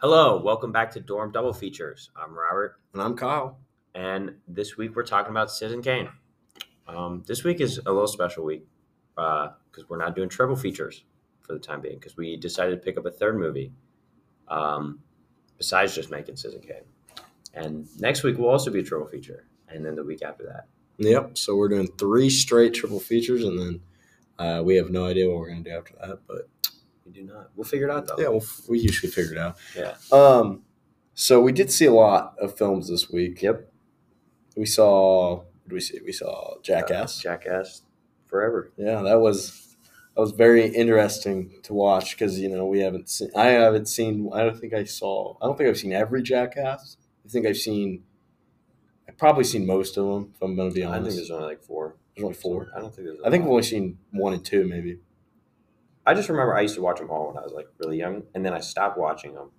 Hello, welcome back to Dorm Double Features. I'm Robert, And I'm Kyle. and this week we're talking about Citizen Kane. Um, this week is a little special week because we're not doing triple features for the time being because we decided to pick up a third movie um, besides just making Citizen Kane. And next week will also be a triple feature, and then the week after that. Yep. So we're doing three straight triple features, and then uh, we have no idea what we're going to do after that. But We do not. We'll figure it out though. yeah, we'll, we usually figure it out. Yeah. Um, so we did see a lot of films this week. Yep. We saw. What did we see? We saw Jackass. Uh, Jackass forever. yeah, that was that was very interesting to watch because you know we haven't seen. I haven't seen. I don't think I saw. I don't think I've seen every Jackass. I think I've seen. I've probably seen most of them. If I'm going to be honest, I think there's only like four. There's only four. I don't think there's. I think I've only seen one and two, maybe. I just remember I used to watch them all when I was like really young, and then I stopped watching them,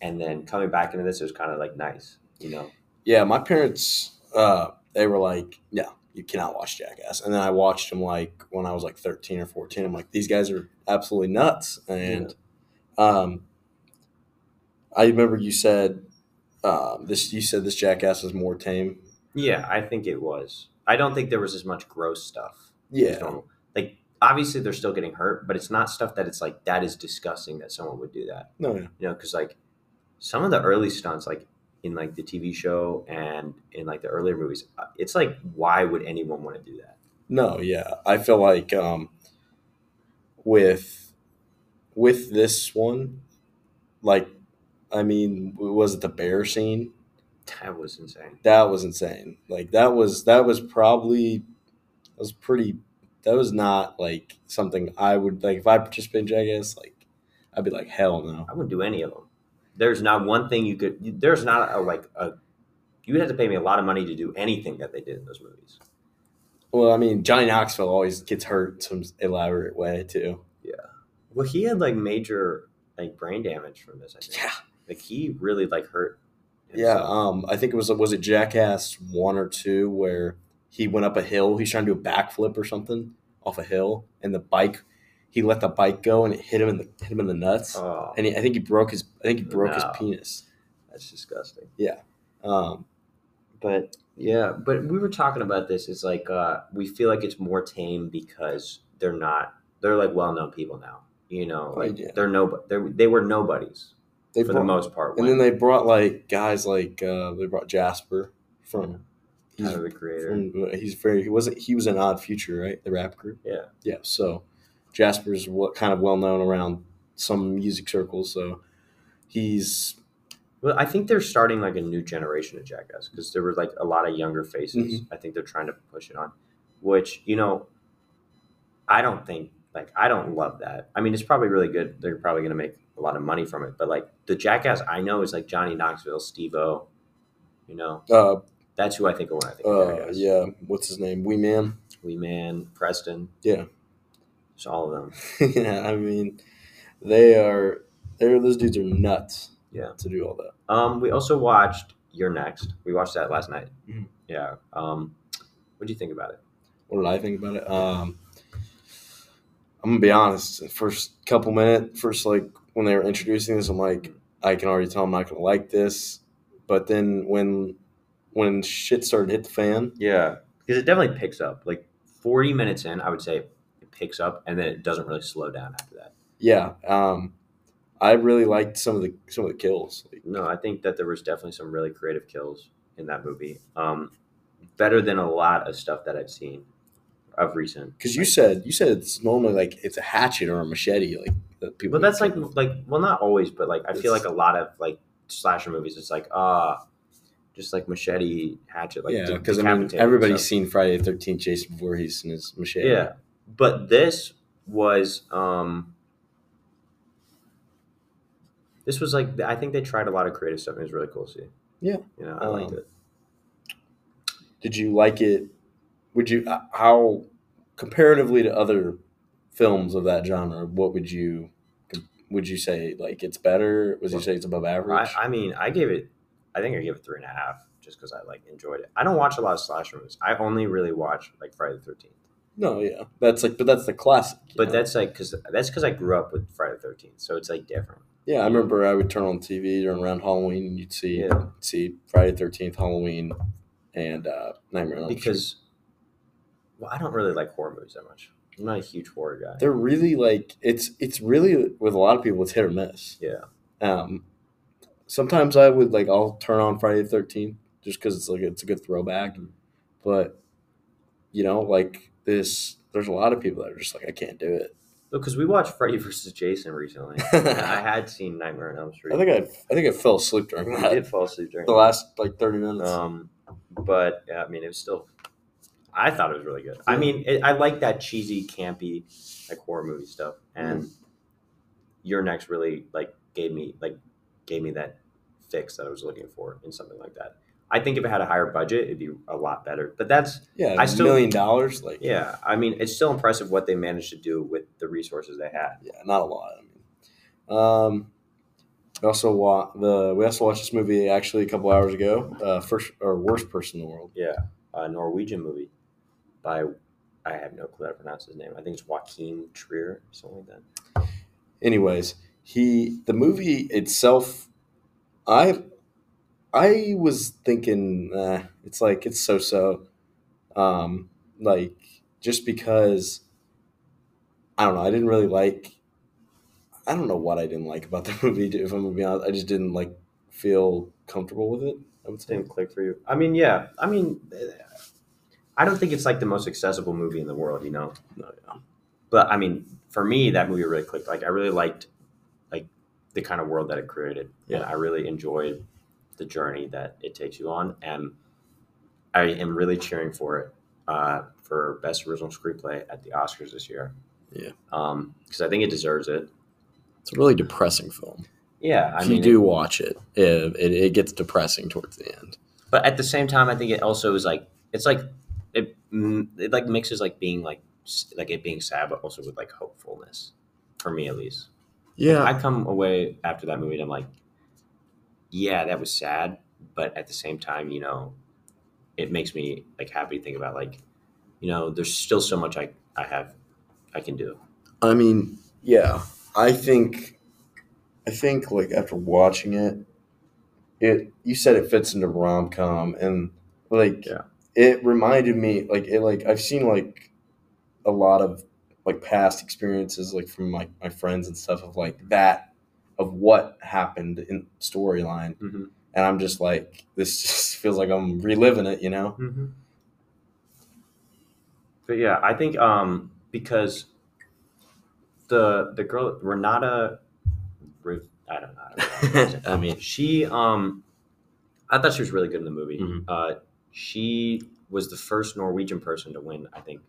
and then coming back into this, it was kind of like nice, you know. Yeah, my parents, uh, they were like, "No, you cannot watch Jackass." And then I watched them like when I was like thirteen or fourteen. I'm like, these guys are absolutely nuts. And um, I remember you said um, this. You said this Jackass was more tame. Yeah, I think it was. I don't think there was as much gross stuff. Yeah. Like obviously they're still getting hurt, but it's not stuff that it's like that is disgusting that someone would do that. no, yeah, You know, because like some of the early stunts, like in like the TV show and in like the earlier movies, uh, it's like why would anyone want to do that? no, yeah. I feel like um, with with this one, like, I mean, was it the bear scene? That was insane. that was insane. Like that was that was probably that was pretty that was not like something I would like if I participated in Jackass, like I'd be like, hell no. I wouldn't do any of them. There's not one thing you could. There's not a like a. You would have to pay me a lot of money to do anything that they did in those movies. Well, I mean Johnny Knoxville always gets hurt some elaborate way too. Yeah. Well, he had like major like brain damage from this. I think. Yeah. Like he really like hurt. Yeah, um I think it was was it Jackass one or two where he went up a hill, he's trying to do a backflip or something off a hill and the bike he let the bike go and it hit him in the hit him in the nuts. Oh, and he, I think he broke his I think he broke his penis. that's disgusting. Um But yeah, but we were talking about this. It's like uh, we feel like it's more tame because they're not. They're like well-known people now. You know, like Yeah. they're no. They're they were nobodies they for brought, the most part. And then they brought like guys like uh, they brought Jasper from. He's, Tyler, the creator. from, he's very he wasn't he was an Odd Future right the rap group Yeah. yeah so Jasper's what kind of well known around some music circles so he's Well, I think they're starting like a new generation of Jackass because there were like a lot of younger faces. I think they're trying to push it on, which you know, I don't think like I don't love that. I mean, it's probably really good. They're probably going to make a lot of money from it, but like the Jackass I know is like Johnny Knoxville, Steve O. You know, uh, that's who I think of when I think of uh Jackass. yeah what's his name Wee Man Wee Man, Preston, yeah just all of them. yeah I mean they are they're those dudes are nuts Yeah. to do all that Um, we also watched You're Next. We watched that last night. Mhm. Yeah. Um, what do you think about it? what did I think about it? Um, I'm gonna be honest. the First couple minutes, first like when they were introducing this, I'm like, I can already tell I'm not gonna like this. But then when when shit started to hit the fan, Yeah, because it definitely picks up. Like forty minutes in, I would say it picks up, and then it doesn't really slow down after that. yeah, um, I really liked some of the some of the kills. No, I think that there was definitely some really creative kills in that movie. Um, better than a lot of stuff that I've seen of recent. Because you said you said it's normally like it's a hatchet or a machete, like that people. But that's like like well, not always, but like I feel like a lot of like slasher movies. It's like ah, just like machete, hatchet, like yeah, because I mean everybody's stuff. seen Friday the Thirteenth Jason Voorhees and his machete. Yeah, but this was um this was like I think they tried a lot of creative stuff and it was really cool to see. Yeah. you know, I liked Um, it. Did you like it? Would you uh, how comparatively to other films of that genre? What would you would you say like it's better? Would you say it's above average? I, I mean, I gave it. I think I gave it three and a half just because I like enjoyed it. I don't watch a lot of slasher movies. I only really watch like Friday the Thirteenth. no, yeah, that's like, but that's the classic. But know? that's like because that's because I grew up with Friday the Thirteenth, so it's like different. Yeah, I remember I would turn on TV during around Halloween, and you'd see Yeah. see Friday the Thirteenth, Halloween, and uh, Nightmare on Elm Street. because well, I don't really like horror movies that much. I'm not a huge horror guy. they're really like it's it's really with a lot of people it's hit or miss. Yeah. Um, sometimes I would like I'll turn on Friday the Thirteenth just because it's like it's a good throwback, but you know like this, there's a lot of people that are just like I can't do it. because we watched Freddy versus Jason recently. I had seen Nightmare on Elm Street. I think I I think I fell asleep during I did fall asleep during The last like thirty minutes. Um, but yeah, I mean, it was still. I thought it was really good. I mean, it, I like that cheesy, campy, like horror movie stuff. And your next really like gave me like gave me that fix that I was looking for in something like that. I think if it had a higher budget, it'd be a lot better. But that's yeah, I a still- million dollars like yeah. I mean, it's still impressive what they managed to do with the resources they had. yeah, not a lot. I mean, um, we also wa- the we also watched this movie actually a couple hours ago. Uh, first or worst person in the world. Yeah, a Norwegian movie by I have no clue how to pronounce his name. I think it's Joachim Trier, something like that. anyways he the movie itself i i was thinking eh, it's like it's so so um like just because i don't know i didn't really like i don't know what i didn't like about the movie if i'm gonna be honest i just didn't like feel comfortable with it i would say didn't click for you. I mean, yeah. I mean, eh, I don't think it's like the most accessible movie in the world, you know. no, yeah. But I mean, for me, that movie really clicked. Like, I really liked like the kind of world that it created, and Yeah. I really enjoyed the journey that it takes you on, and I am really cheering for it uh, for best original screenplay at the Oscars this year. Yeah. Um, because I think it deserves it. it's a really depressing film Yeah, I if mean, you do watch it it, it it gets depressing towards the end but at the same time, I think it also is like it's like it, it like mixes like being like like it being sad, but also with like hopefulness. For me, at least, yeah I come away after that movie and I'm like, yeah, that was sad, but at the same time, you know, it makes me like happy to think about like, you know, there's still so much I I have I can do. I mean, yeah, I think, I think like after watching it, it you said it fits into rom com and like Yeah. it reminded me like it like I've seen like a lot of like past experiences like from like my friends and stuff of like that of what happened in storyline Mm-hmm. and I'm just like this just feels like I'm reliving it, you know? Mm-hmm. But yeah, I think um because the the girl Renata, I don't know. how to pronounce. I mean, she um, I thought she was really good in the movie. Mhm. Uh, she was the first Norwegian person to win, I think,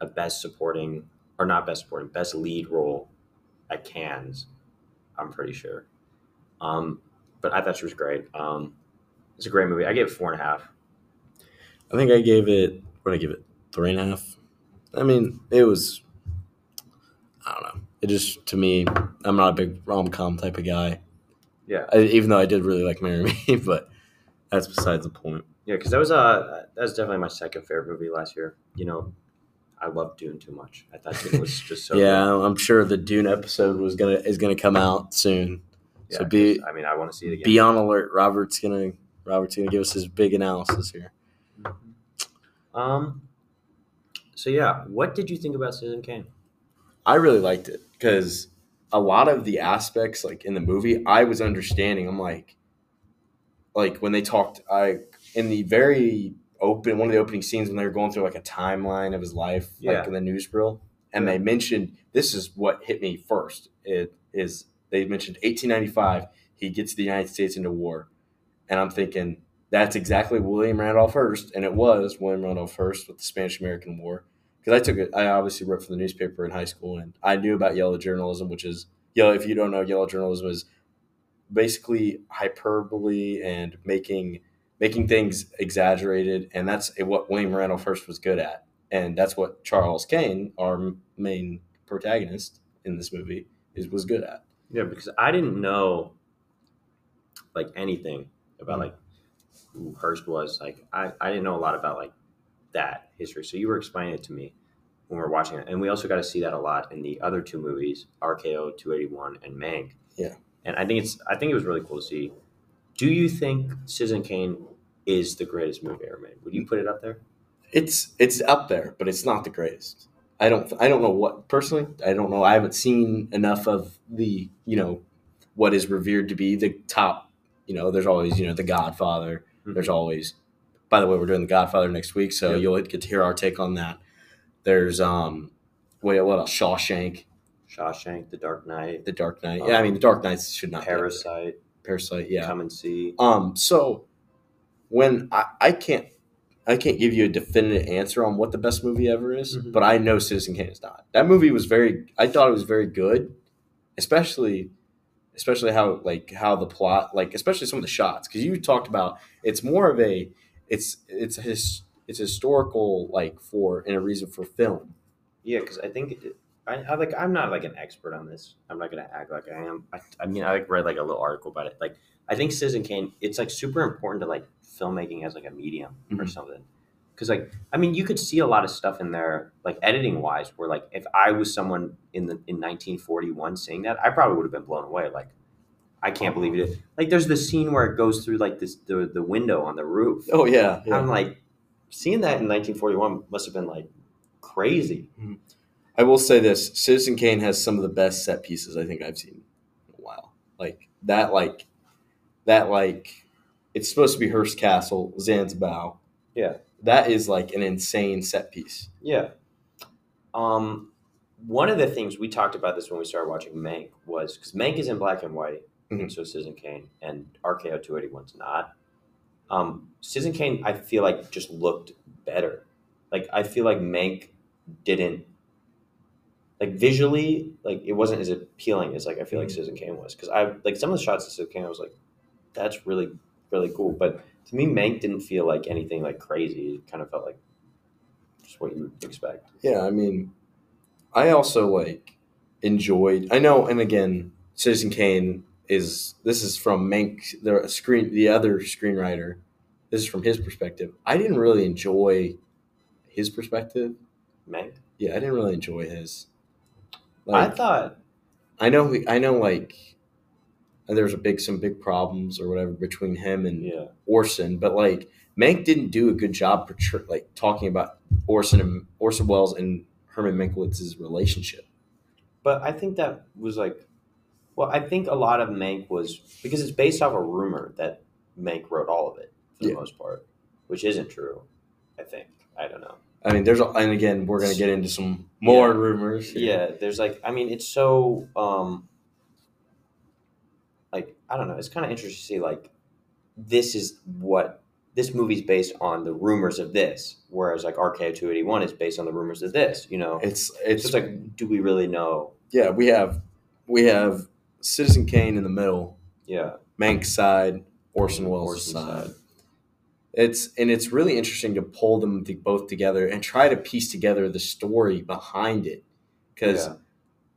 a best supporting or not best supporting, best lead role at Cannes. I'm pretty sure. Um, but I thought she was great. Um, it's a great movie. I gave it four and a half. I think I gave it what did I give it three and a half. I mean, it was. I don't know. It just to me, I'm not a big rom com type of guy. Yeah. I, even though I did really like Marry Me, but that's besides the point. Yeah, because that was uh that was definitely my second favorite movie last year. You know, I love Dune too much. I thought Dune was just so yeah, good. I'm sure the Dune episode was gonna is gonna come out soon. Yeah, so be I mean, I want to see it again. be on alert. Robert's gonna Robert's gonna give us his big analysis here. Um. So yeah, what did you think about Citizen Kane? I really liked it because a lot of the aspects, like in the movie, I was understanding. I'm like, like when they talked, I in the very open one of the opening scenes when they were going through like a timeline of his life, Yeah. like in the newsreel, and they mentioned this is what hit me first. It is they mentioned 1895. He gets the United States into war, and I'm thinking that's exactly William Randolph Hearst, and it was William Randolph Hearst with the Spanish American War because I took it. I obviously wrote for the newspaper in high school, and I knew about yellow journalism, which is yellow. If you don't know, yellow journalism is basically hyperbole and making making things exaggerated, and that's what William Randolph Hearst was good at, and that's what Charles Kane, our main protagonist in this movie, is was good at. Yeah, because I didn't know like anything about like who Hearst was. Like I, I didn't know a lot about like that history. So you were explaining it to me, when we're watching it, and we also got to see that a lot in the other two movies, RKO 281 and Mank. Yeah. And I think it's I think it was really cool to see. Do you think Citizen Kane is the greatest movie ever made? Would you put it up there? It's it's up there, but it's not the greatest. I don't I don't know what personally. I don't know. I haven't seen enough of the you know what is revered to be the top. You know, there's always you know the Godfather. Mhm. There's always. By the way, we're doing the Godfather next week, so Yep. you'll get to hear our take on that. There's um, wait, what else? Shawshank, Shawshank, The Dark Knight, The Dark Knight. Yeah, I mean the Dark Knights should not be up there. Parasite, Parasite. Yeah, Come and See. Um, so when I, I can't I can't give you a definitive answer on what the best movie ever is, Mhm. but I know Citizen Kane is not. That movie was very I thought it was very good, especially especially how like how the plot like especially some of the shots because you talked about it's more of a it's it's a his it's historical like for and a reason for film. Yeah, because I think it, I, I like I'm not like an expert on this. I'm not gonna act like I am. I, I mean, I like read like a little article about it. Like I think Citizen Kane, it's like super important to like filmmaking as like a medium or Mhm. something. Because like I mean, you could see a lot of stuff in there, like editing wise, where like if I was someone in the in 1941 seeing that, I probably would have been blown away. Like I can't believe it. Like there's the scene where it goes through like this the the window on the roof. Oh yeah, yeah. I'm like seeing that in 1941 must have been like crazy. I will say this: Citizen Kane has some of the best set pieces I think I've seen in a while. Like that, like that, like it's supposed to be Hearst Castle, Zanzibar. Yeah. that is like an insane set piece. Yeah. Um, one of the things we talked about this when we started watching Mank was because Mank is in black and white, and Mhm. so Citizen Kane, and RKO 281's not. Um, Citizen Kane, I feel like just looked better. Like I feel like Mank didn't like visually, like it wasn't as appealing as like I feel like Mhm. Citizen Kane was because I like some of the shots of Citizen Kane, I was like, that's really really cool. But to me, Mank didn't feel like anything like crazy. It kind of felt like just what you would expect. Yeah, I mean, I also like enjoyed. I know, and again, Citizen Kane is this is from Mank, the screen, the other screenwriter. This is from his perspective. I didn't really enjoy his perspective. Mank. Yeah, I didn't really enjoy his. I thought I know, I know, like there's a big, some big problems or whatever between him and yeah. Orson, but like Mank didn't do a good job portray- like talking about Orson and Orson Welles and Herman Mankiewicz' relationship. But I think that was like, well, I think a lot of Mank was because it's based off a rumor that Mank wrote all of it for the Yeah. most part, which isn't true. I think I don't know. I mean, there's a, and again, we're gonna get into some more Yeah. rumors. here. Yeah, there's like, I mean, it's so um, like I don't know. It's kind of interesting to see like this is what this movie's based on the rumors of this, whereas like RKO two eighty one is based on the rumors of this. You know, it's it's it's just like, do we really know? yeah, we have we have Citizen Kane in the middle, Yeah, Mank's side, Orson Welles' side. side. It's and it's really interesting to pull them to both together and try to piece together the story behind it because Yeah.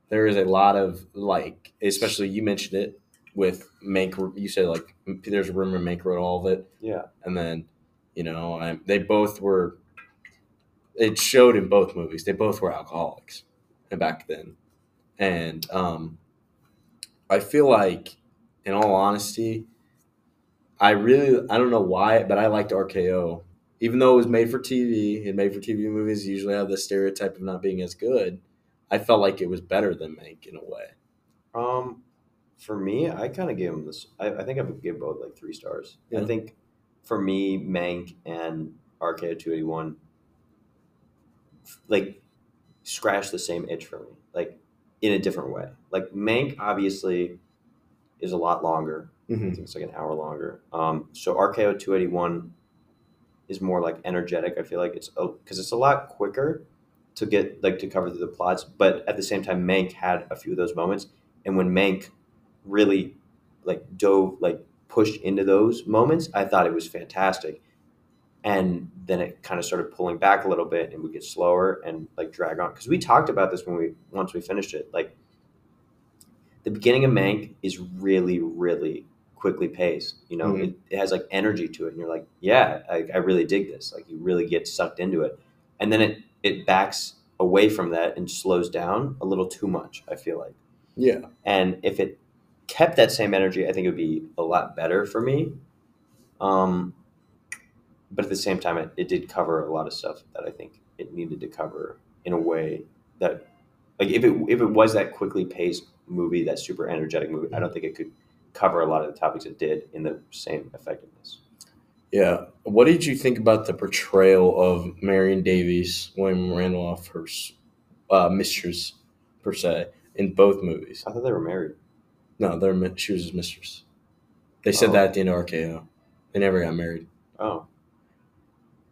there is a lot of like, especially you mentioned it with Mank. You said like there's a rumor Mank wrote all of it, Yeah. and then you know I, they both were. It showed in both movies. They both were alcoholics back then, and um, I feel like, in all honesty, I really I don't know why, but I liked RKO. Even though it was made for TV, and made for TV movies usually have the stereotype of not being as good. I felt like it was better than Mank in a way. Um, for me, I kind of gave them this. I, I think I would give both like three stars. Yeah. I think for me, Mank and RKO two eighty one, like scratch the same itch for me, like in a different way. Like Mank obviously is a lot longer. I think it's like an hour longer. Um, so RKO two eighty one is more like energetic. I feel like it's because it's a lot quicker to get like to cover through the plots, but at the same time, Mank had a few of those moments, and when Mank really like dove like pushed into those moments, I thought it was fantastic. And then it kind of started pulling back a little bit, and we get slower and like drag on because we talked about this when we once we finished it. Like the beginning of Mank is really, really quickly paced. You know, Mhm. it, it has like energy to it, and you're like, yeah, I, I really dig this. Like you really get sucked into it, and then it it backs away from that and slows down a little too much. I feel like, Yeah. and if it kept that same energy, I think it would be a lot better for me. Um, but at the same time, it, it did cover a lot of stuff that I think it needed to cover in a way that, like, if it if it was that quickly paced movie, that super energetic movie, I don't think it could cover a lot of the topics it did in the same effectiveness. Yeah. What did you think about the portrayal of Marion Davies, William Randolph, her uh, mistress, per se, in both movies? I thought they were married. No, they're she was his mistress. They said Oh. that at the end of RKO. They never got married. Oh,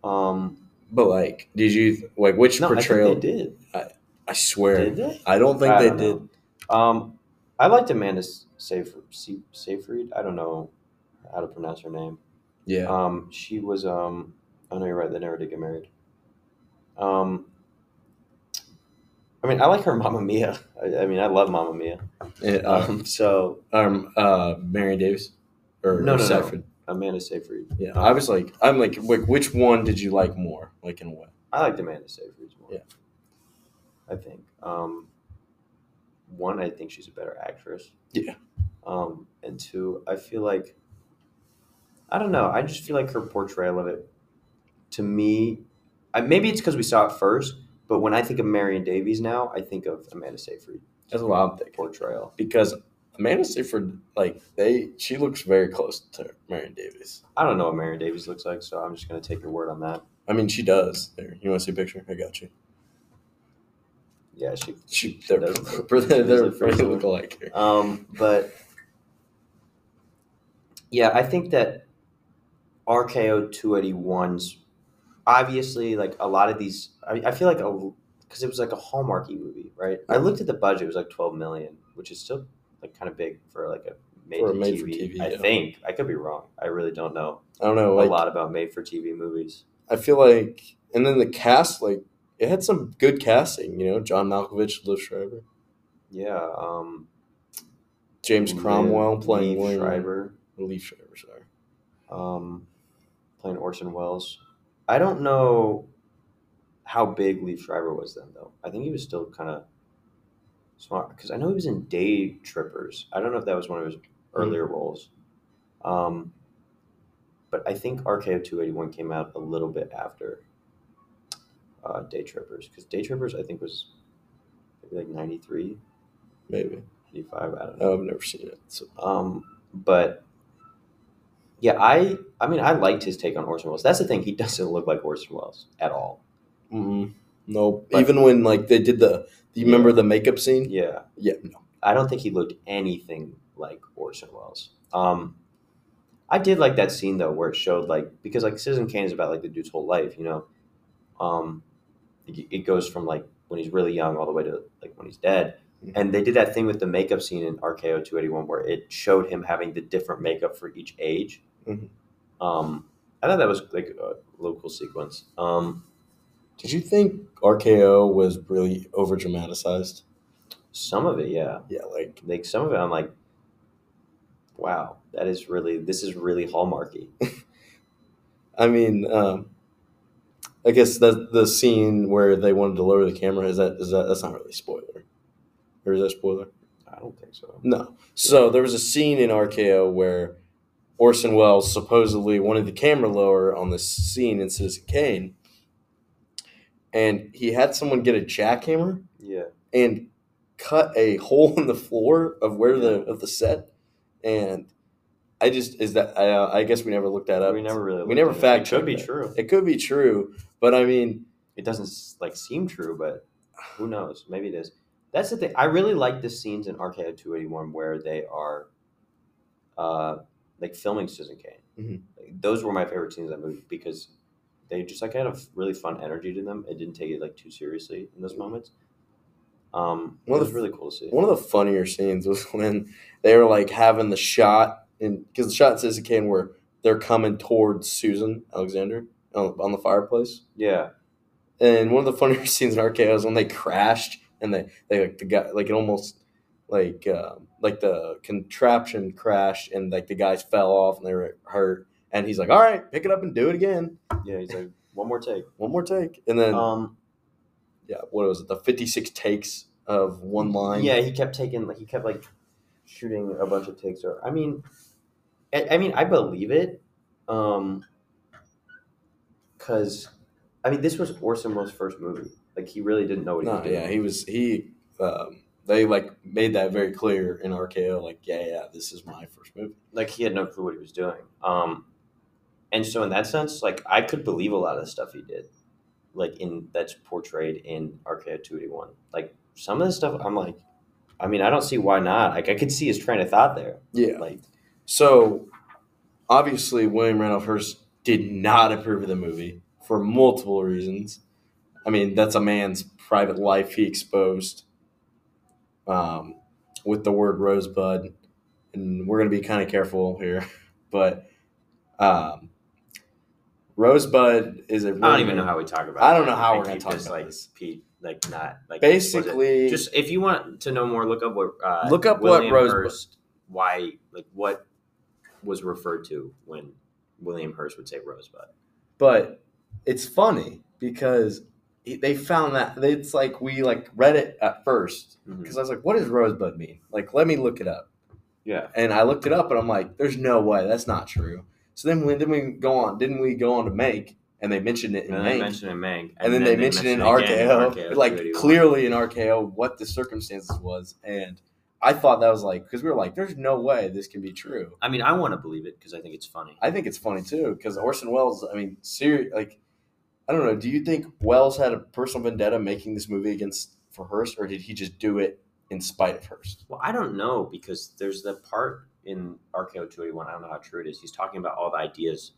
um, But like, did you like which no, portrayal? I think they did. I swear, Did they? I don't think I they don't did. know. Um, I liked Amanda Seyfried. Seyfried. I don't know how to pronounce her name. Yeah, Um, she was. Um, oh no, you're right. They never did get married. Um, I mean, I like her Mamma Mia. I, I mean, I love Mamma Mia. And, uh, Um, so um, uh, Marion Davies or No, no, no. Seyfried. Amanda Seyfried. Yeah, Um, I was like, I'm like, like, which one did you like more? Like, in what? I liked Amanda Seyfried more. Yeah. I think. Um, one, I think she's a better actress. Yeah. Um, and two, I feel like I don't know. I just feel like her portrayal of it, to me, I, maybe it's because we saw it first. But when I think of Marion Davies now, I think of Amanda Seyfried That's what I'm thinking. portrayal. Because Amanda Seyfried, like, they, she looks very close to Marion Davies. I don't know what Marion Davies looks like, so I'm just gonna take your word on that. I mean, she does. There, you want to see a picture? I got you. Yeah, she. She, they're, they're, look- they're, she does look pretty look alike. Um, but yeah, I think that RKO 281's obviously like a lot of these. I, I feel like a because it was like a Hallmarky movie, right? I looked at the budget; it was like 12 million, which is still like kind of big for like a made For made for TV. TV, I yeah. think I could be wrong. I really don't know I don't know. a lot about made for TV movies. I feel like, and then the cast, like, it had some good casting. You know, John Malkovich, Liv Schreiber, Yeah, um, James Cromwell Liev- playing William Schreiber. Leaf Schreiber, sorry. um, playing Orson Welles. I don't know how big Leaf Schreiber was then, though. I think he was still kind of smart because I know he was in Daytrippers. I don't know if that was one of his earlier roles. Um, but I think RKO 281 came out a little bit after uh, Daytrippers because Daytrippers, I think, was maybe like 93, Maybe. 85. I don't know. No, I've never seen it. So. Um, but yeah, I I mean I liked his take on Orson Welles. That's the thing; he doesn't look like Orson Welles at all. Mm-mm. Nope. But- Even when like they did the, do you Yeah. remember the makeup scene? Yeah, Yeah. No. I don't think he looked anything like Orson Welles. Um, I did like that scene though, where it showed like because like Citizen Kane is about like the dude's whole life, you know. Um, it, goes from like when he's really young all the way to like when he's dead. Mhm. And they did that thing with the makeup scene in RKO 281 where it showed him having the different makeup for each age. Mhm. Um, I thought that was like a little cool sequence. Um, Did you think RKO was really over dramatized? some of it, yeah, Yeah, like like some of it, I'm like, wow, that is really this is really hallmarky. I mean, um, I guess that the scene where they wanted to lower the camera is that is that that's not really a spoiler, or is that a spoiler? I don't think so. No. So there was a scene in RKO where Orson Welles supposedly wanted the camera lower on this scene in Citizen Kane, and he had someone get a jackhammer Yeah, and cut a hole in the floor of where the of the set, and I just is that I, uh, I guess we never looked that up. we never really. we never fact It could be that. true. It could be true, but I mean, It doesn't like seem true, but who knows? Maybe it is. That's the thing. I really like the scenes in RKO 281 where they are, uh, like filming Susan Kane. Mhm. Like, those were my favorite scenes of that movie because they just like had a really fun energy to them. It didn't take it like too seriously in those moments. Um, it One of was the- really cool to see. one of the funnier scenes was when they were like having the shot, and because the shot says Citizen Kane where they're coming towards Susan Alexander on, on the fireplace. Yeah, And one of the funnier scenes in RKO is when they crashed and they they like the guy like it almost like uh, like the contraption crashed and like the guys fell off and they were hurt and he's like all right pick it up and do it again yeah. He's like one more take. one more take and then Um, yeah, what was it? The fifty six takes of one line. Yeah, he kept taking like he kept like shooting a bunch of takes. Or I mean, I, I mean, I believe it, um, because I mean, this was Orson Welles' first movie. Like he really didn't know what he No, was doing. yeah, he was he. Um, they like made that very clear in RKO. Like, yeah, yeah, this is my first movie. like he had no clue what he was doing. Um, and so in that sense, like I could believe a lot of the stuff he did, like in that's portrayed in RKO two eighty one. Like some of the stuff, I'm like, I mean, I don't see why not. Like I could see his train of thought there. Yeah. Like So, obviously, William Randolph Hearst did not approve of the movie for multiple reasons. I mean, that's a man's private life he exposed um, with the word rosebud. And we're going to be kind of careful here. But um, rosebud is a I don't even know how we talk about. I don't know how we're gonna you talk about like this. Pete, like not like Basically, just if you want to know more, look up what uh, Look up what William Rosebud- Hearst, why like what was referred to when William Hearst would say rosebud. but it's funny because they found that it's like we like read it at first mm-hmm. because I was like, "What does rosebud mean?" Like, let me look it up, Yeah, and I looked it up, and I'm like, "There's no way that's not true." So then when then we go on? Didn't we go on to Mank, and they mentioned it in and then they Mank, mentioned in Mank, and, then, they, mentioned it in again RKO, RKO like clearly in RKO what the circumstances was, and I thought that was like because we were like, "There's no way this can be true." I mean, I want to believe it because I think it's funny. I think it's funny too because Orson Welles. I mean, serious. Like, I don't know. Do you think Welles had a personal vendetta making this movie against for Hearst, or did he just do it in spite of Hearst? Well, I don't know because there's the part in RKO 281. I don't know how true it is. He's talking about all the ideas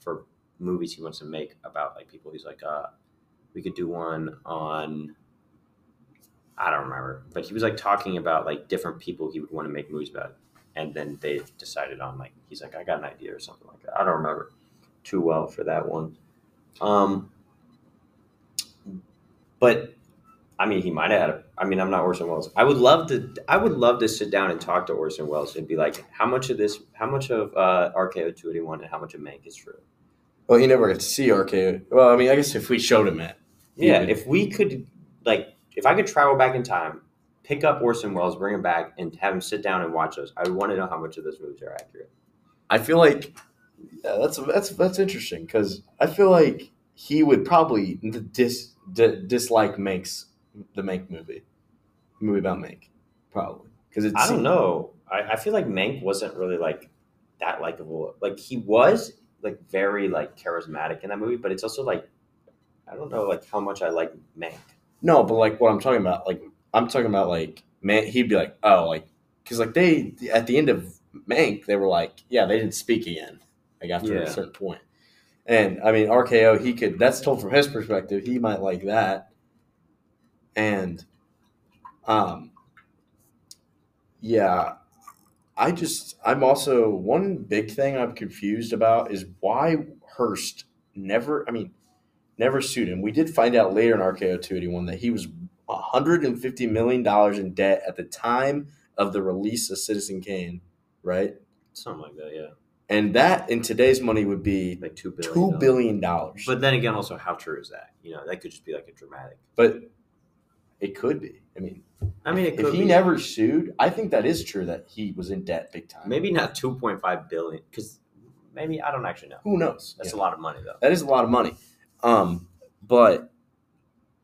for movies he wants to make about like people. He's like, uh, we could do one on. I don't remember, but he was like talking about like different people he would want to make movies about, and then they decided on like he's like I got an idea or something like that. I don't remember too well for that one. Um, but I mean, he might have had. A, I mean, I'm not Orson Welles. I would love to. I would love to sit down and talk to Orson Welles and be like, how much of this, how much of uh, RKO 281 and how much of Mank is true? Well, he never got to see RKO. Well, I mean, I guess if we showed him it, Yeah, would- if we could, like, if I could travel back in time, pick up Orson Welles, bring him back, and have him sit down and watch those, I would want to know how much of those movies are accurate. I feel like yeah, that's that's that's interesting because I feel like he would probably dis, di, dislike Mank's the Mank movie, movie about Mank, probably because it's I don't know. I, I feel like Mank wasn't really like that likable. Like he was like very like charismatic in that movie, but it's also like I don't know like how much I like Mank. No, but like what I'm talking about, like I'm talking about like man, he'd be like, oh, like because like they at the end of Mank, they were like, yeah, they didn't speak again, like after Yeah. a certain point. And I mean, RKO, he could. That's told from his perspective. He might like that. And, um, yeah, I just I'm also one big thing I'm confused about is why Hearst never. I mean, never sued him. We did find out later in RKO 281 that he was 150 million dollars in debt at the time of the release of Citizen Kane, right? Something like that, yeah. And that in today's money would be Like two billion. two dollars. But then again, also how true is that? You know, that could just be like a dramatic. But it could be. I mean, I mean, it if he be. never sued, I think that is true that he was in debt big time. maybe not two point five billion because maybe I don't actually know. Who knows? That's Yeah. a lot of money though. That is a lot of money. Um, but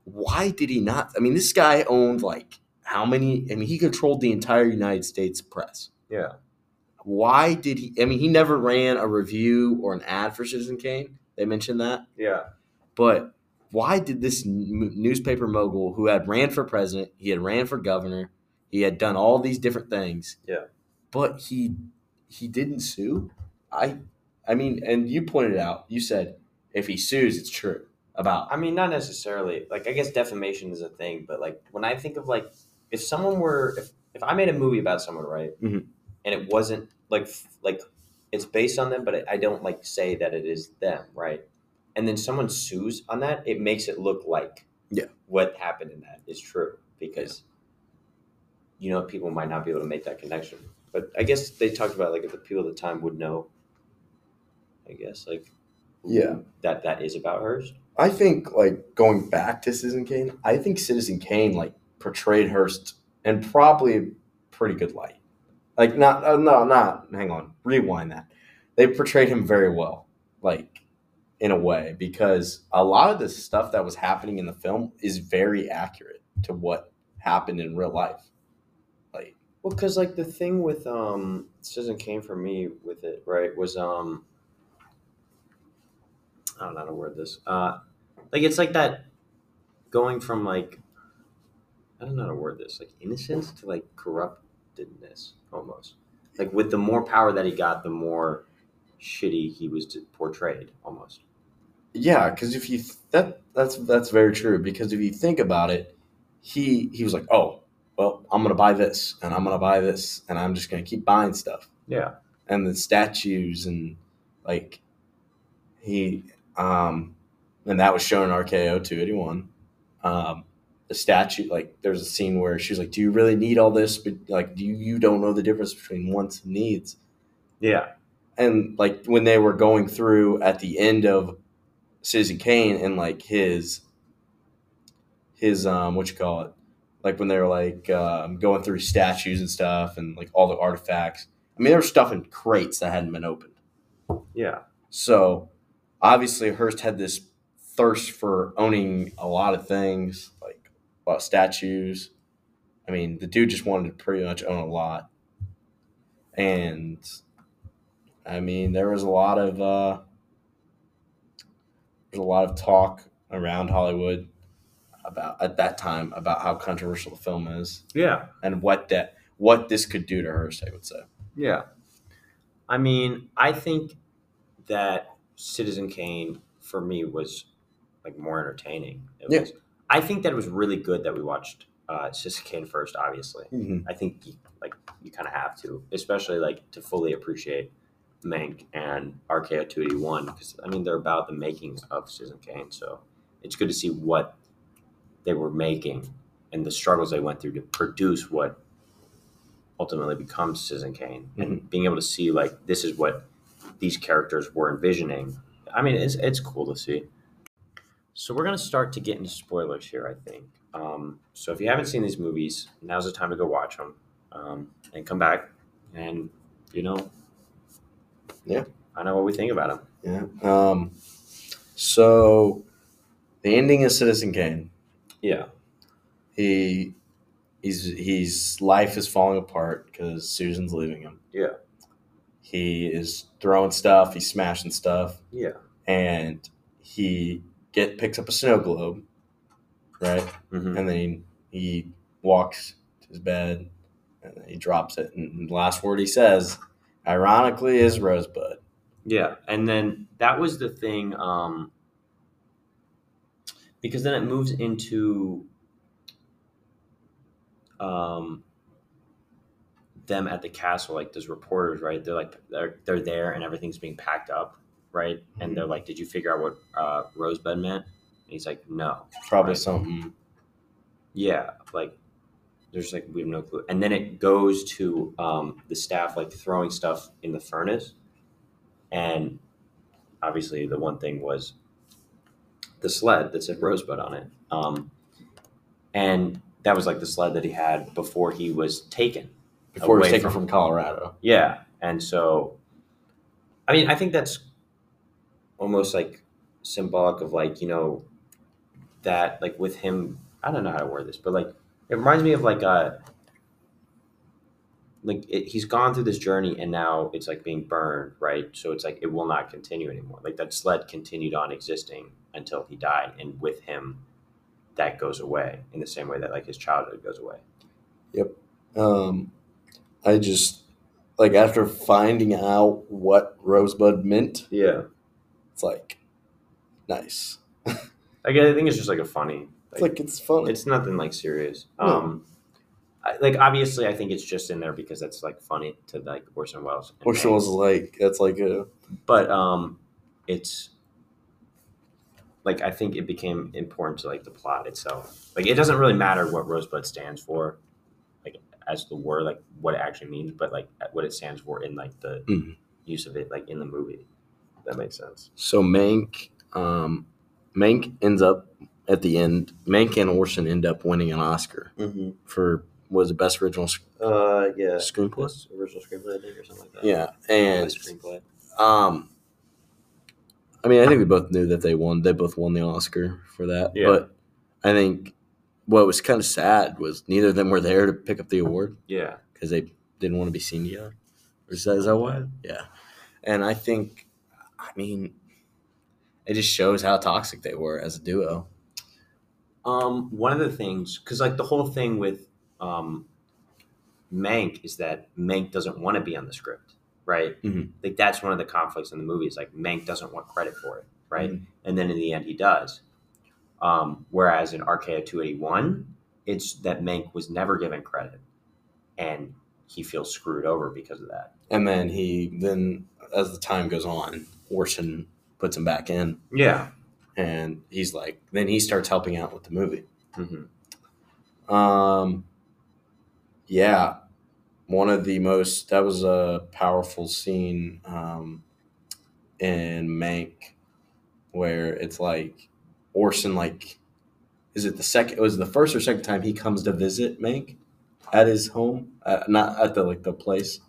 why did he not? I mean, this guy owned like how many? I mean, he controlled the entire United States press. Yeah. Why did he? I mean, he never ran a review or an ad for Citizen Kane. They mentioned that, Yeah. but why did this n- newspaper mogul who had ran for president, he had ran for governor, he had done all these different things, Yeah. but he he didn't sue? I I mean, and you pointed out, you said if he sues, it's true about I mean, not necessarily. Like, I guess defamation is a thing, but like when I think of like if someone were if if I made a movie about someone, right, Mhm. and it wasn't like like it's based on them, but I don't like say that it is them, right, and then someone sues on that, it makes it look like Yeah. what happened in that is true because you know people might not be able to make that connection. But I guess they talked about like if the people at the time would know. I guess like Yeah. that that is about Hearst. I think like going back to Citizen Kane, I think Citizen Kane like portrayed Hearst in probably a pretty good light. Like not uh, no not hang on rewind that they portrayed him very well like in a way because a lot of the stuff that was happening in the film is very accurate to what happened in real life. Like Well, because like the thing with um, Citizen Kane for me with it right was um, I don't know how to word this. Uh, like it's like that going from like I don't know how to word this like innocence to like corruptedness almost. Like with the more power that he got, the more shitty he was portrayed almost. yeah, because if you th- that that's that's very true because if you think about it, he he was like, oh well, I'm gonna buy this and I'm gonna buy this and I'm just gonna keep buying stuff. Yeah. and the statues and like he um and that was shown in RKO 281 um the statue like there's a scene where she's like do you really need all this? But like do you you don't know the difference between wants and needs. Yeah. and like when they were going through at the end of Citizen Kane and like his his um what you call it? Like when they were like um, going through statues and stuff and like all the artifacts. I mean there was stuff in crates that hadn't been opened. Yeah. so obviously Hearst had this thirst for owning a lot of things like a lot of statues I mean the dude just wanted to pretty much own a lot and I mean, there was a lot of uh, there's a lot of talk around Hollywood about at that time about how controversial the film is Yeah. and what that what this could do to Hearst. I would say. Yeah. I mean, I think that Citizen Kane for me was like more entertaining. It Yeah. was, I think that it was really good that we watched uh, Citizen Kane first. Obviously, Mm-hmm. I think like you kind of have to, especially like to fully appreciate Mank and RKO two eighty one because I mean they're about the making of Citizen Kane, so it's good to see what they were making and the struggles they went through to produce what ultimately becomes Citizen Kane, and being able to see like this is what these characters were envisioning. I mean, it's it's cool to see. So we're gonna start to get into spoilers here, I think. Um, so if you haven't seen these movies, now's the time to go watch them um, and come back and you know, Yeah. I know what we think about them. Yeah. Um. So, the ending is Citizen Kane. Yeah, He, he's he's life is falling apart because Susan's leaving him. Yeah. He is throwing stuff. He's smashing stuff. yeah, and he get picks up a snow globe, right? hmm And then he, he walks to his bed, and then he drops it. And the last word he says, ironically, is Rosebud. yeah. And then that was the thing, um, because then it moves into um, them at the castle, like those reporters, right? They're like they're they're there and everything's being packed up, right? And they're like, "Did you figure out what uh, Rosebud meant?" And he's like, "No." Probably Right. something. Yeah, like there's like we have no clue. And then it goes to um, the staff like throwing stuff in the furnace, and obviously the one thing was the sled that said Rosebud on it, um, and that was like the sled that he had before he was taken. Before he was taken from- from Colorado. Yeah, and so, I mean, I think that's almost like symbolic of like you know that like with him. I don't know how to word this, but like it reminds me of like a like it, he's gone through this journey and now it's like being burned, right? So it's like it will not continue anymore. Like that sled continued on existing until he died, and with him, that goes away in the same way that like his childhood goes away. Yep um, I just, like, after finding out what Rosebud meant, Yeah, it's like, nice. like I think it's just like a funny. It's like, it's fun. It's nothing like serious. No. Um, I, like obviously, I think it's just in there because it's like funny to like Orson Welles. Orson Hanks. was like, that's like a, but um, it's like I think it became important to like the plot itself. Like it doesn't really matter what Rosebud stands for, like as the word, like what it actually means, but like what it stands for in like the Mhm. use of it, like in the movie. that makes sense. So Mank, um, Mank ends up at the end. Mank and Orson end up winning an Oscar Mm-hmm. for was it best original sc- Uh, yeah. screenplay? Plus original screenplay, I think, or something like that. Yeah, and Best screenplay. um, I mean, I think we both knew that they won. They both won the Oscar for that. Yeah. But I think what was kind of sad was neither of them were there to pick up the award Yeah. because they didn't want to be seen together. Is that, is that why? Yeah. And I think, I mean, it just shows how toxic they were as a duo. Um, one of the things, because like the whole thing with um, Mank is that Mank doesn't want to be on the script, right? Mhm. Like that's one of the conflicts in the movie. Is like Mank doesn't want credit for it, right? Mhm. And then in the end, he does. Um, whereas in eighty one, it's that Mank was never given credit, and he feels screwed over because of that. And then he, then as the time goes on, Orson puts him back in. Yeah. And he's like, then he starts helping out with the movie. hmm Um, yeah, one of the most that was a powerful scene um, in Mank, where it's like Orson like, is it the second? It was the first or second time he comes to visit Mank at his home, uh, not at the like the place.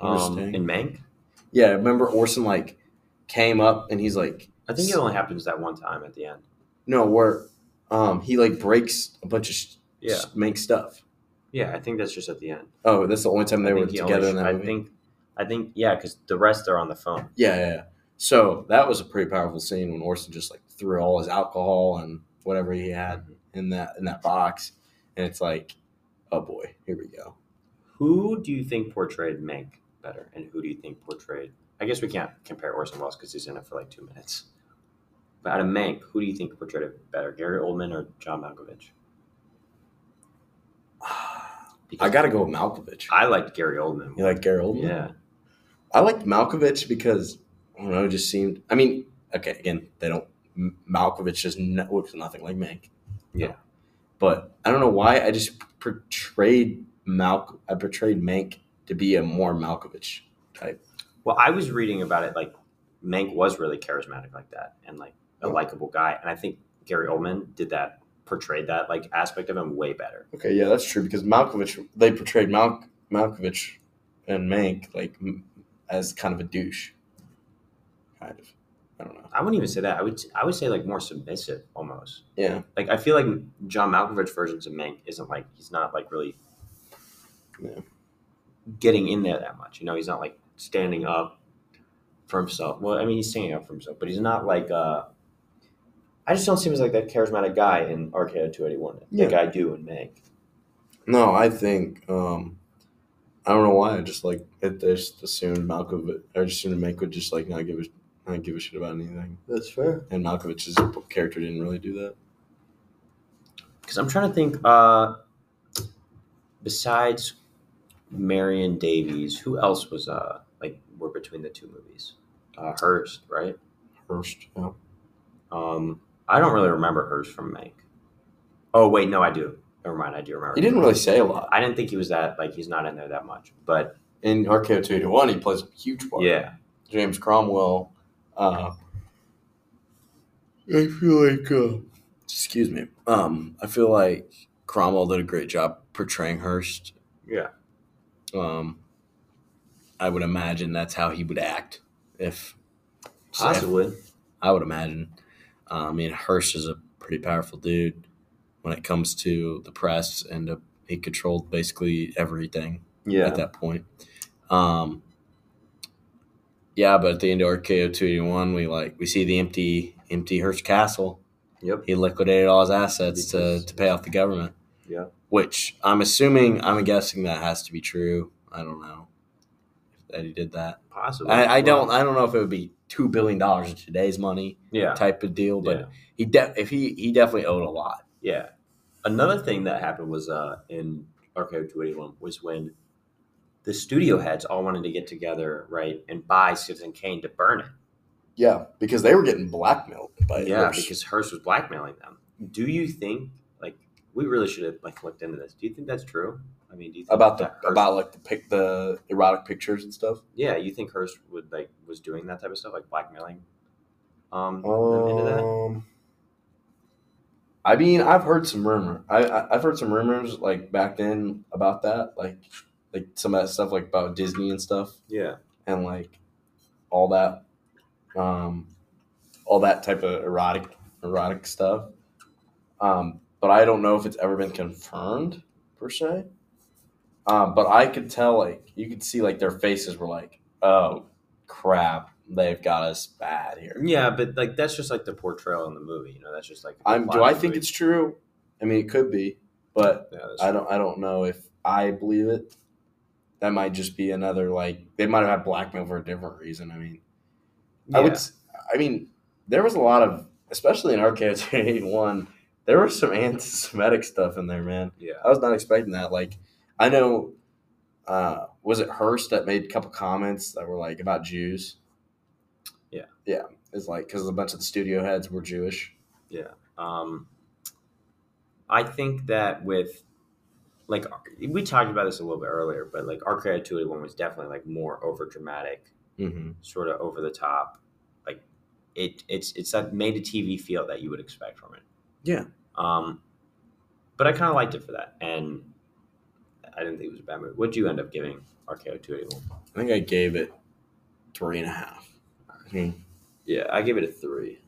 Um, in Mank, yeah, remember Orson like came up and he's like, I think it only happens that one time at the end. no, where um he like breaks a bunch of sh- Yeah. Mank stuff. Yeah, I think that's just at the end. Oh, that's the only time they were only together in that I movie. think, I think, yeah, because the rest are on the phone. Yeah, yeah, yeah. So that was a pretty powerful scene when Orson just like threw all his alcohol and whatever he had mm-hmm. in that in that box, and it's like, oh boy, here we go. Who do you think portrayed Mank better, and who do you think portrayed? I guess we can't compare Orson Welles because he's in it for like two minutes. But out of Mank, who do you think portrayed it better, Gary Oldman or John Malkovich? I got to go with Malkovich. I liked Gary Oldman. You like Gary Oldman? Yeah, I liked Malkovich because I don't know, it just seemed. I mean, okay, again, they don't. Malkovich just looks nothing like Mank. Yeah. but I don't know why I just portrayed Mal. I portrayed Mank to be a more Malkovich type. Well, I was reading about it. Like Mank was really charismatic like that, and like a Oh. likable guy. And I think Gary Oldman did that, portrayed that like aspect of him way better. Okay, yeah, that's true because Malkovich they portrayed Mal- Malkovich and Mank like m- as kind of a douche, kind of. I don't know. I wouldn't even say that. I would I would say like more submissive almost. Yeah, Like I feel like John Malkovich versions of Mank isn't like he's not like really Yeah. getting in there that much. You know, he's not like standing up for himself. Well, I mean, he's standing up for himself, but he's not like. uh I just don't see him as like that charismatic guy in RKO two eighty one. Yeah. Like I do in Mank. no, I think um, I don't know why. I just like it, I just assumed Malkovich. I just assumed Mank would just like not give a not give a shit about anything, That's fair. and Malkovich's character didn't really do that. Because I'm trying to think. uh Besides Marion Davies, who else was uh like were between the two movies? Uh Hearst, right? First, yeah. Um, I don't really remember Hearst from Mank. Oh wait, no, I do. Never mind, I do remember. he didn't really say a lot. I didn't think he was that like he's not in there that much, but In RKO two eighty one, he plays a huge part. yeah, James Cromwell. Uh, I feel like, uh, excuse me. Um, I feel like Cromwell did a great job portraying Hearst. yeah, Um, I would imagine that's how he would act if possibly. I would imagine. Uh, I mean, Hearst is a pretty powerful dude when it comes to the press, and uh, he controlled basically everything Yeah, at that point. Um, yeah, but at the end of RKO two eighty one, we like we see the empty empty Hearst Castle. yep, He liquidated all his assets to, Because- to pay off the government. Yeah. Which I'm assuming, I'm guessing that has to be true. I don't know if that he did that. possibly. I, I don't. I don't know if it would be two billion dollars in today's money yeah, type of deal, but yeah, he de- if he he definitely owed a lot. yeah. Another thing that happened was uh in RKO two eighty one was when the studio heads all wanted to get together, right, and buy Citizen Kane to burn it. Yeah, because they were getting blackmailed by yeah, Hearst. because Hearst was blackmailing them. Do you think like we really should have like looked into this? Do you think that's true? I mean, do you think about the Hearst- about like the pic the erotic pictures and stuff. yeah, you think Hearst would like was doing that type of stuff, like blackmailing um, them into that? Um, I mean, I've heard some rumor. I, I I've heard some rumors like back then about that, like like some of that stuff like about Disney and stuff, Yeah. and like all that, um, all that type of erotic erotic stuff. Um, but I don't know if it's ever been confirmed per se. Um, but I could tell, like you could see, like their faces were like, "Oh crap, they've got us bad here." Yeah, but like that's just like the portrayal in the movie. You know, that's just like. I'm. Do I think movie. it's true? I mean, it could be, but Yeah, I don't. I don't know if I believe it. That might just be another like they might have had blackmail for a different reason. I mean, I would. I mean, there was a lot of, especially in RKO Eighty One, there was some anti-Semitic stuff in there, man. Yeah. I was not expecting that. Like, I know, uh, was it Hearst that made a couple comments that were like about Jews? Yeah. yeah. It's like because a bunch of the studio heads were Jewish. Yeah. Um, I think that with like we talked about this a little bit earlier, but like RKO two eighty one was definitely like more over dramatic, Mm-hmm. sort of over the top. Like it, it's it's that made a TV feel that you would expect from it. Yeah. Um, but I kind of liked it for that, and I didn't think it was a bad movie. What'd you end up giving RKO Two Eighty One? I think I gave it three and a half. Mhm. Yeah, I gave it a three.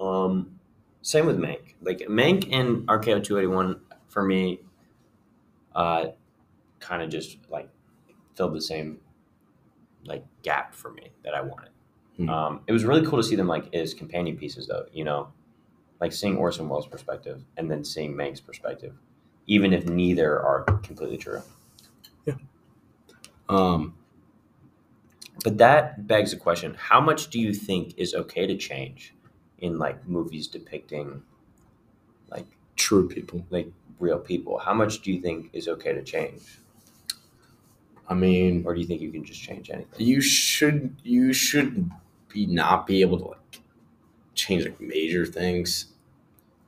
Um, same with Mank. Like Mank and RKO two eighty one for me, uh, kind of just like filled the same like gap for me that I wanted. Hmm. Um, it was really cool to see them like as companion pieces, though. You know, like seeing Orson Welles' perspective and then seeing Mank's perspective, even if neither are completely true. Yeah. Um, But that begs the question: How much do you think is okay to change in like movies depicting like true people. like real people? How much do you think is okay to change, I mean, or do you think you can just change anything? you should you should be not be able to like change like major things.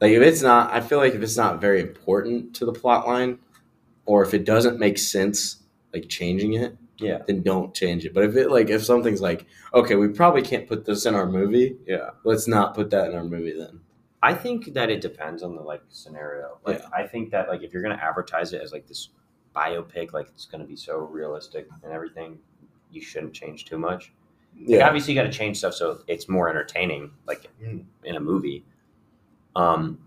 Like if it's not, I feel like if it's not very important to the plot line, or if it doesn't make sense, like changing it, Yeah, then don't change it. But if it like if something's like, okay, we probably can't put this in our movie, yeah. let's not put that in our movie then. I think that it depends on the like scenario. Like I think that like if you're gonna advertise it as like this biopic, like it's gonna be so realistic and everything, you shouldn't change too much. Like, Yeah, obviously you got to change stuff so it's more entertaining, like Mm. in a movie. Um,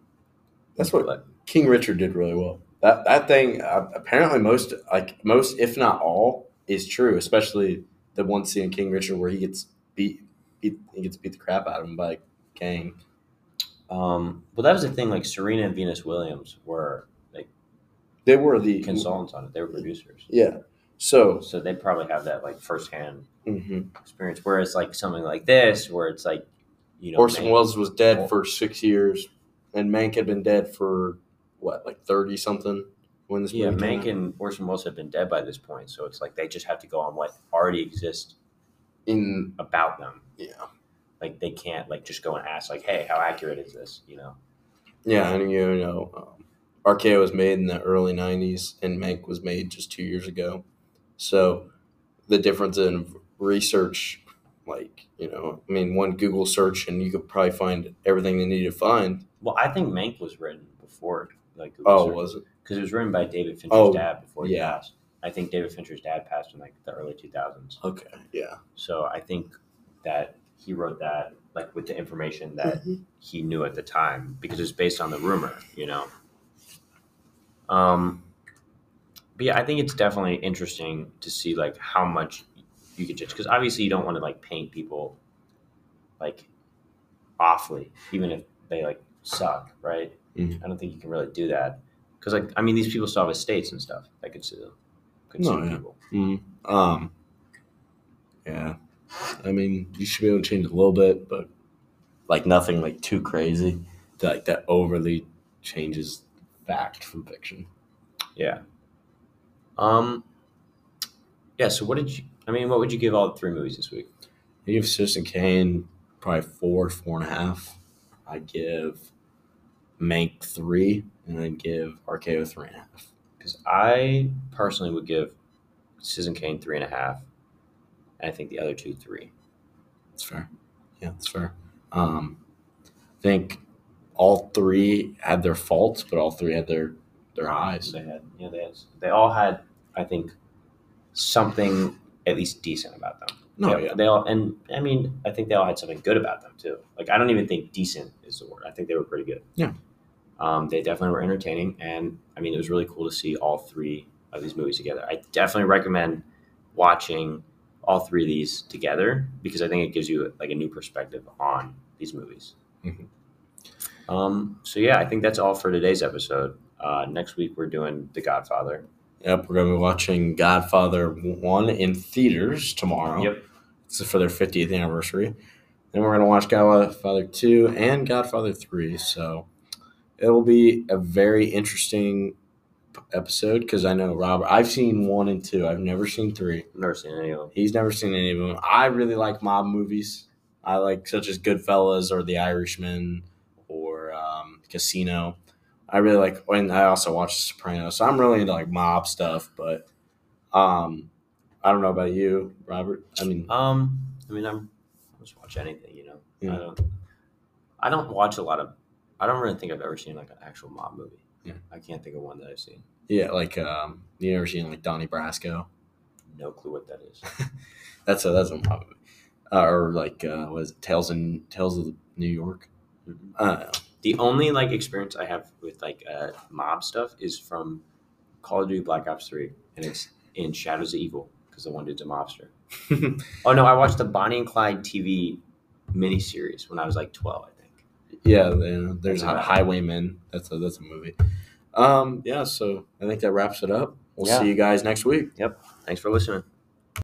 that's what but King Richard did really well. That that thing uh, apparently most like most if not all is true, especially the one scene in King Richard where he gets beat, beat he gets beat the crap out of him by Kang. Um, well, that was the thing. Like Serena and Venus Williams were like They were the consultants on it; they were producers, Yeah. So so they probably have that like firsthand mhm. experience. Whereas like something like this, where it's like you know, Orson Mank- Welles was dead for six years, and Mank had been dead for what, like thirty something when this Yeah, Mank out? and Orson Welles have been dead by this point, so it's like they just have to go on what already exists in about them. yeah Like they can't like just go and ask like, "Hey, how accurate is this?" You know? yeah, and you know, um, RKO was made in the early '90s, and Mank was made just two years ago. So the difference in research, like you know, I mean, one Google search and you could probably find everything they need to find. Well, I think Mank was written before like Google Oh, search. was it? because it was written by David Fincher's Oh, dad before he yeah. passed. I think David Fincher's dad passed in like the early 2000s. Okay, yeah. So I think that he wrote that like with the information that he knew at the time because it's based on the rumor, you know. Um, but yeah, I think it's definitely interesting to see like how much you could judge because obviously you don't want to like paint people like awfully, even if they like suck, right? Mhm. I don't think you can really do that because like I mean these people still have estates and stuff that could sue, could No, sue yeah. people. Mm, um, yeah. I mean, you should be able to change a little bit, but like nothing like too crazy to like that overly changes fact from fiction. Yeah. Um. Yeah. So, what did you? I mean, what would you give all three movies this week? I give Citizen Kane probably four, four and a half. I give Mank three, and I give RKO three and a half. Because I personally would give Citizen Kane three and a half, I think the other two three. That's fair. Yeah, that's fair. Um, I think all three had their faults, but all three had their their highs. They had, yeah, they had, they all had, I think, something at least decent about them. No, they, yeah, they all, and I mean, I think they all had something good about them too. Like, I don't even think decent is the word. I think they were pretty good. Yeah. Um, they definitely were entertaining, and I mean, it was really cool to see all three of these movies together. I definitely recommend watching all three of these together because I think it gives you like a new perspective on these movies. Mhm. Um, so yeah, I think that's all for today's episode. Uh, next week we're doing The Godfather. Yep, we're gonna be watching Godfather one in theaters tomorrow. Yep. This is for their 50th anniversary. Then we're gonna watch Godfather two and Godfather three. So it'll be a very interesting episode because I know Robert. I've seen one and two. I've never seen three. Never seen any of them. He's never seen any of them. I really like mob movies. I like such as Goodfellas or The Irishman or um, Casino. I really like, and I also watch The Sopranos. So I'm really into like mob stuff. But um, I don't know about you, Robert. I mean, Um, I mean, I'm I'll just watch anything, you know. Yeah. I don't. I don't watch a lot of. I don't really think I've ever seen like an actual mob movie. Yeah. I can't think of one that I've seen. yeah, like um, you ever seen like Donnie Brasco? No clue what that is. That's a that's a mob movie. Uh, or like uh, what is it? Tales in Tales of New York. I don't know. The only like experience I have with like uh, mob stuff is from Call of Duty Black Ops Three, and it's in Shadows of Evil because the one dude's a mobster. Oh no, I watched the Bonnie and Clyde TV miniseries when I was like twelve, I think. Yeah, there's a. Highwaymen. That's a that's a movie. Um, yeah, so I think that wraps it up. We'll Yeah. see you guys next week. Yep. Thanks for listening.